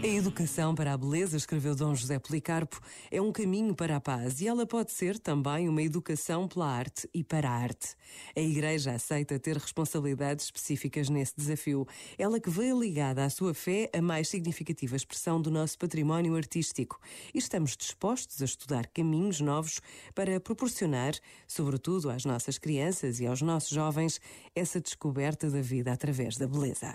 A educação para a beleza, escreveu Dom José Policarpo, é um caminho para a paz e ela pode ser também uma educação pela arte e para a arte. A Igreja aceita ter responsabilidades específicas nesse desafio, ela que veio ligada à sua fé a mais significativa expressão do nosso património artístico. E estamos dispostos a estudar caminhos novos para proporcionar, sobretudo às nossas crianças e aos nossos jovens, essa descoberta da vida através da beleza.